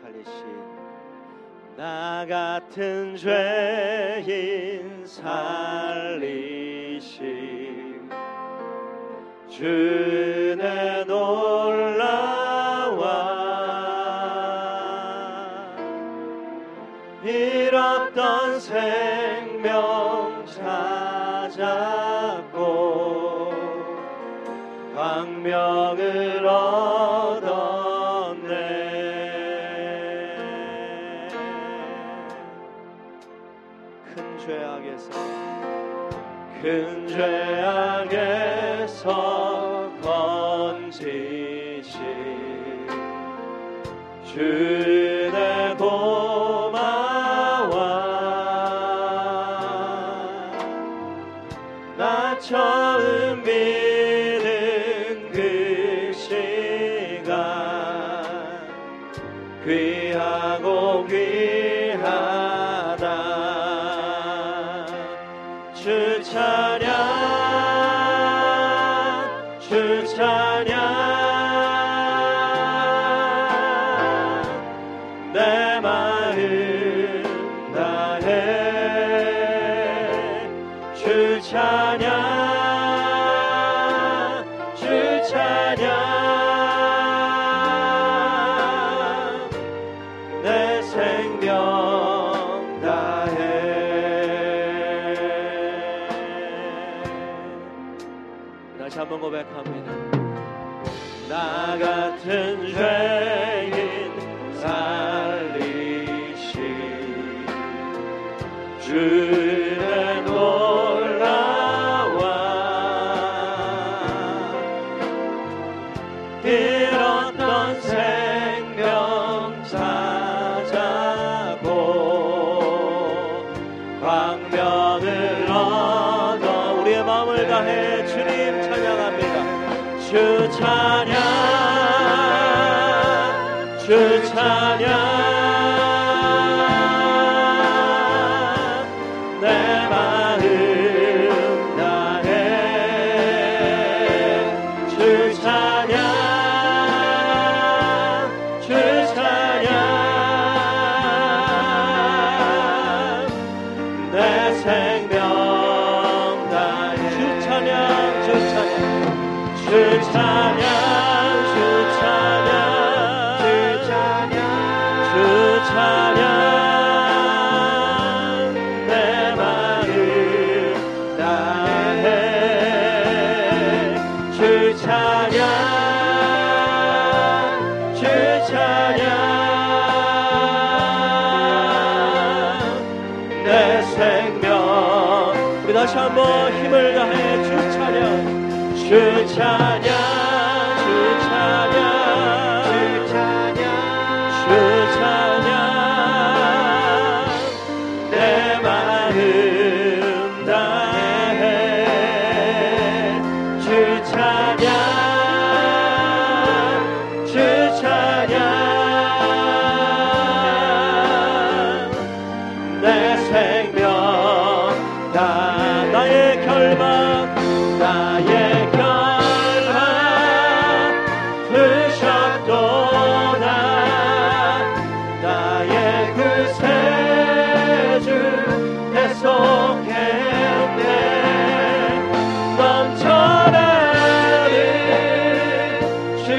살리신 나 같은 죄인 살리심 주는 올라와 잃었던 생명 찾았고 광명을 얻 차량. je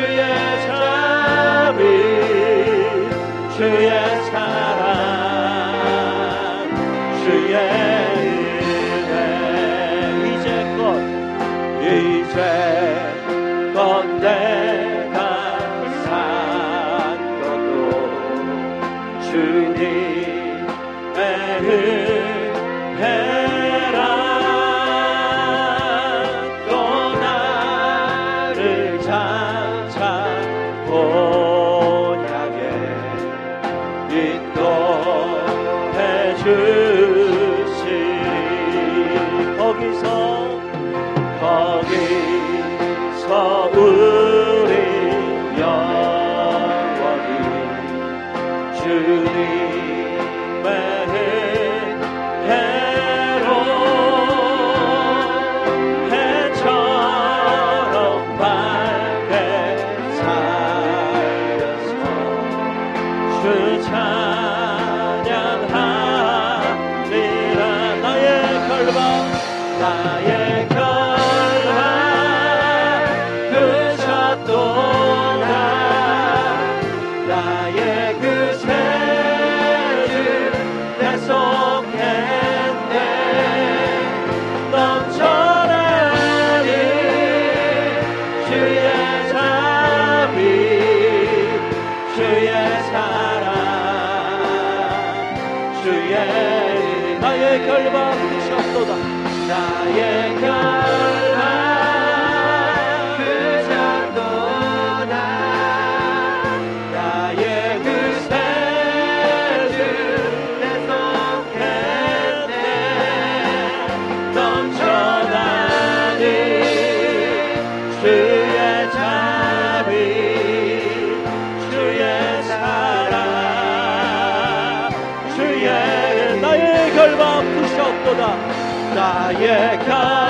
주의 자비 주의 나의 결박 되셨도다. 나의 결 나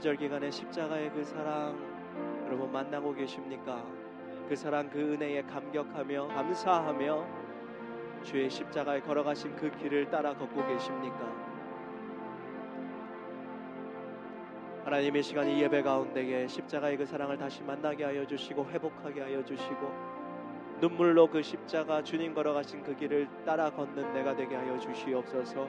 이 사순절 기간에 십자가의 그 사랑 여러분 만나고 계십니까? 그 사랑 그 은혜에 감격하며 감사하며 주의 십자가에 걸어가신 그 길을 따라 걷고 계십니까? 하나님의 시간 이 예배 가운데에 십자가의 그 사랑을 다시 만나게 하여 주시고 회복하게 하여 주시고 눈물로 그 십자가 주님 걸어가신 그 길을 따라 걷는 내가 되게 하여 주시옵소서.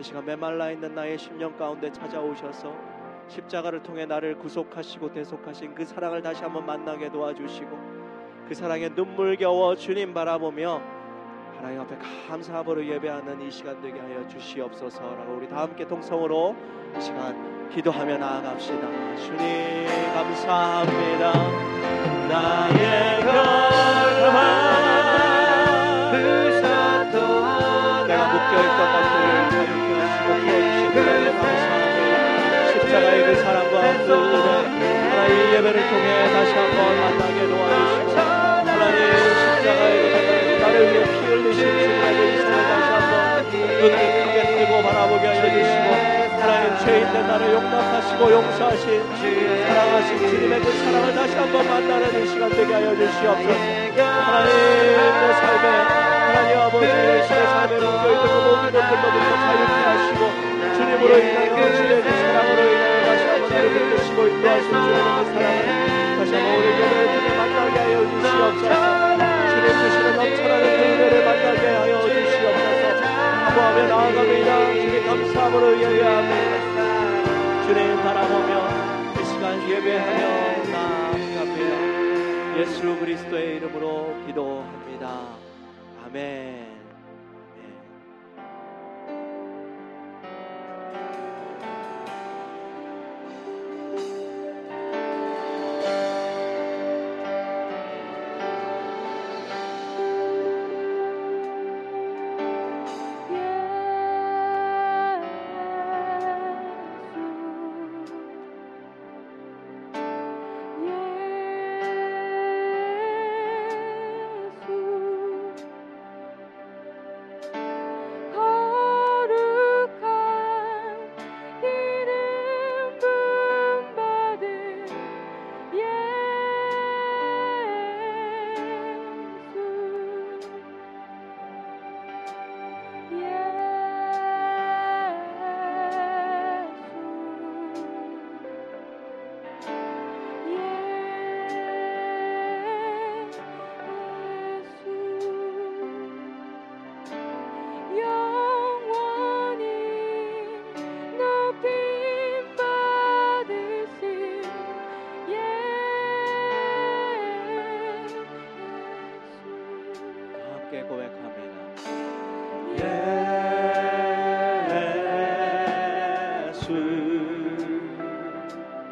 이 시간 메말라 있는 나의 심령 가운데 찾아오셔서 십자가를 통해 나를 구속하시고 대속하신 그 사랑을 다시 한번 만나게 도와주시고 그 사랑에 눈물겨워 주님 바라보며 하나님 앞에 감사함으로 예배하는 이 시간 되게 하여 주시옵소서라고 우리 다 함께 동성으로 이 시간 기도하며 나아갑시다. 주님 감사합니다. 나의 결박 내가 묶여있던 것들 그 사랑과 그 은혜 하나님 예배를 통해 다시 한번 만나게 도와주시고 하나님 십자가의 그 사랑 나를 위해 피 흘리신 주님의 이 사랑 다시 한번 눈을 크게 뜨고 바라보게 하여 주시고 하나님 죄인된 나를 용납하시고 용서하신 사랑하신 주님의 그 사랑을 다시 한번 만나는 이 시간 되게 하여 주시옵소서. 하나님 내 삶에 하나님 아버지 내 삶에 묶여있던 그 모든 것들로부터 자유케 하시고 주님으로 주의 그 사랑으로 인하여 나를 붙드시고 인도하신 주님의 그 사랑을 다시 한번 우리 통해 만나게 하여 주시옵소서 주님 주시는 넘쳐나는 그 은혜를 만나게 하여 주시옵소서 기도하며 나아갑니다 주님 감사함으로 예배합니다 주님 바라보며 이 시간 예배하며 나아갑니다 예수 그리스도의 이름으로 기도합니다 아멘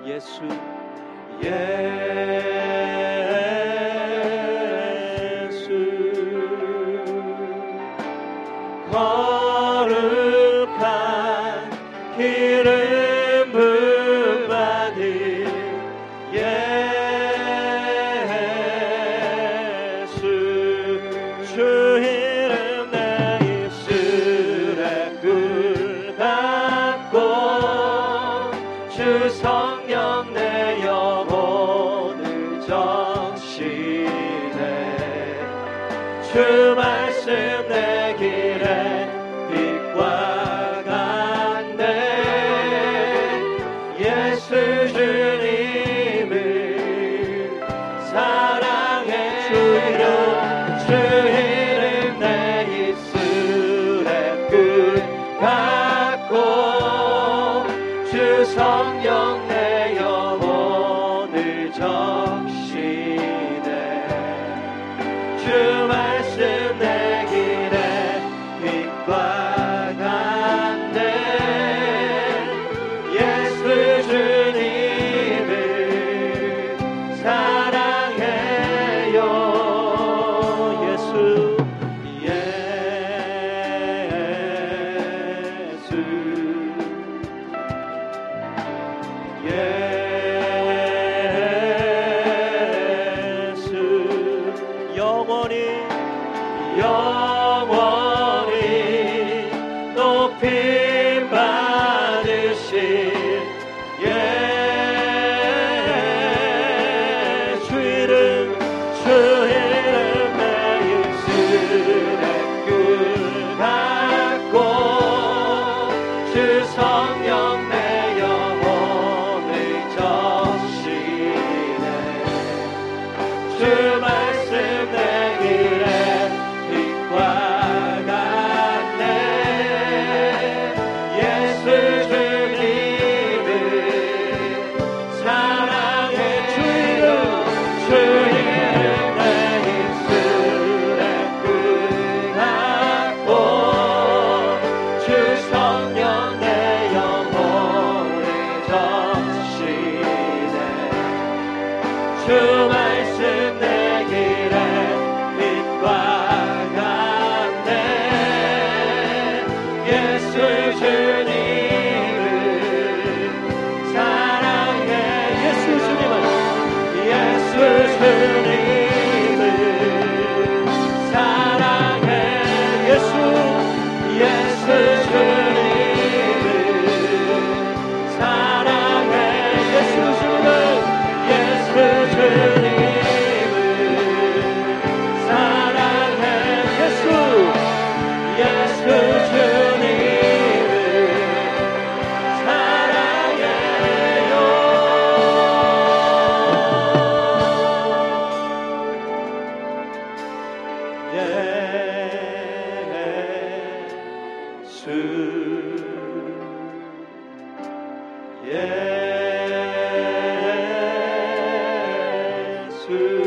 예수 예수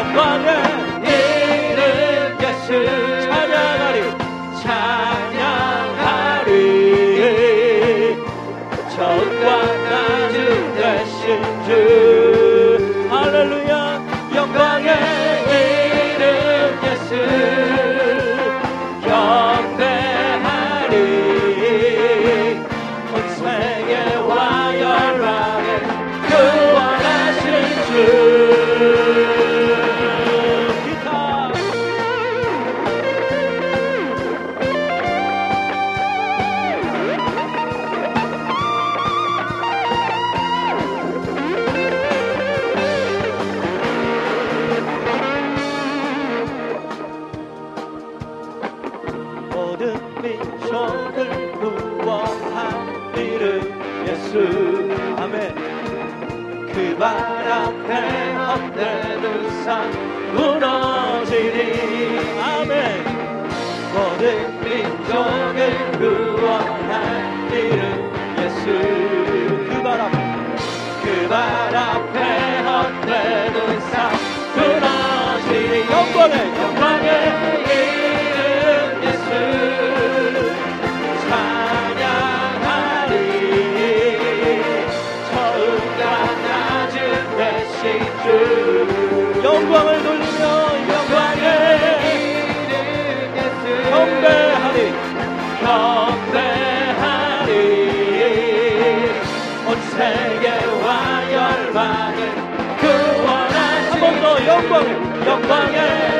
the blood 영광의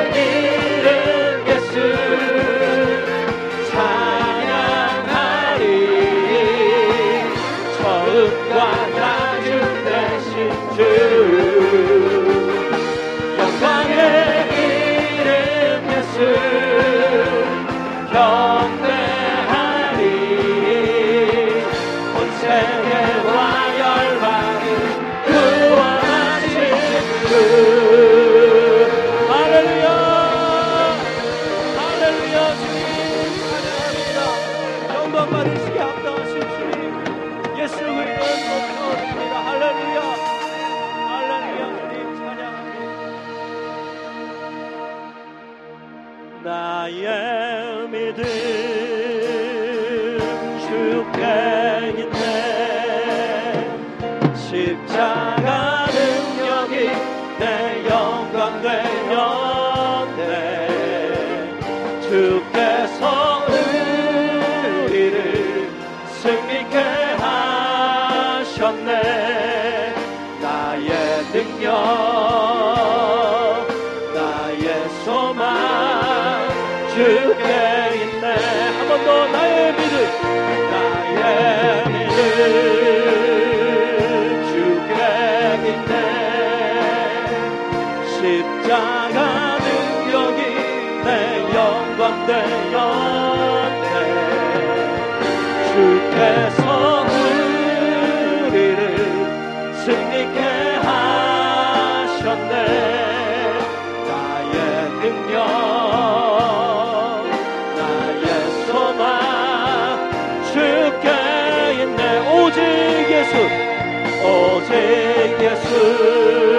주께서 우리를 승리케 하셨네. 나의 능력 나의 소망 주께 있네. 오직 예수 오직 예수.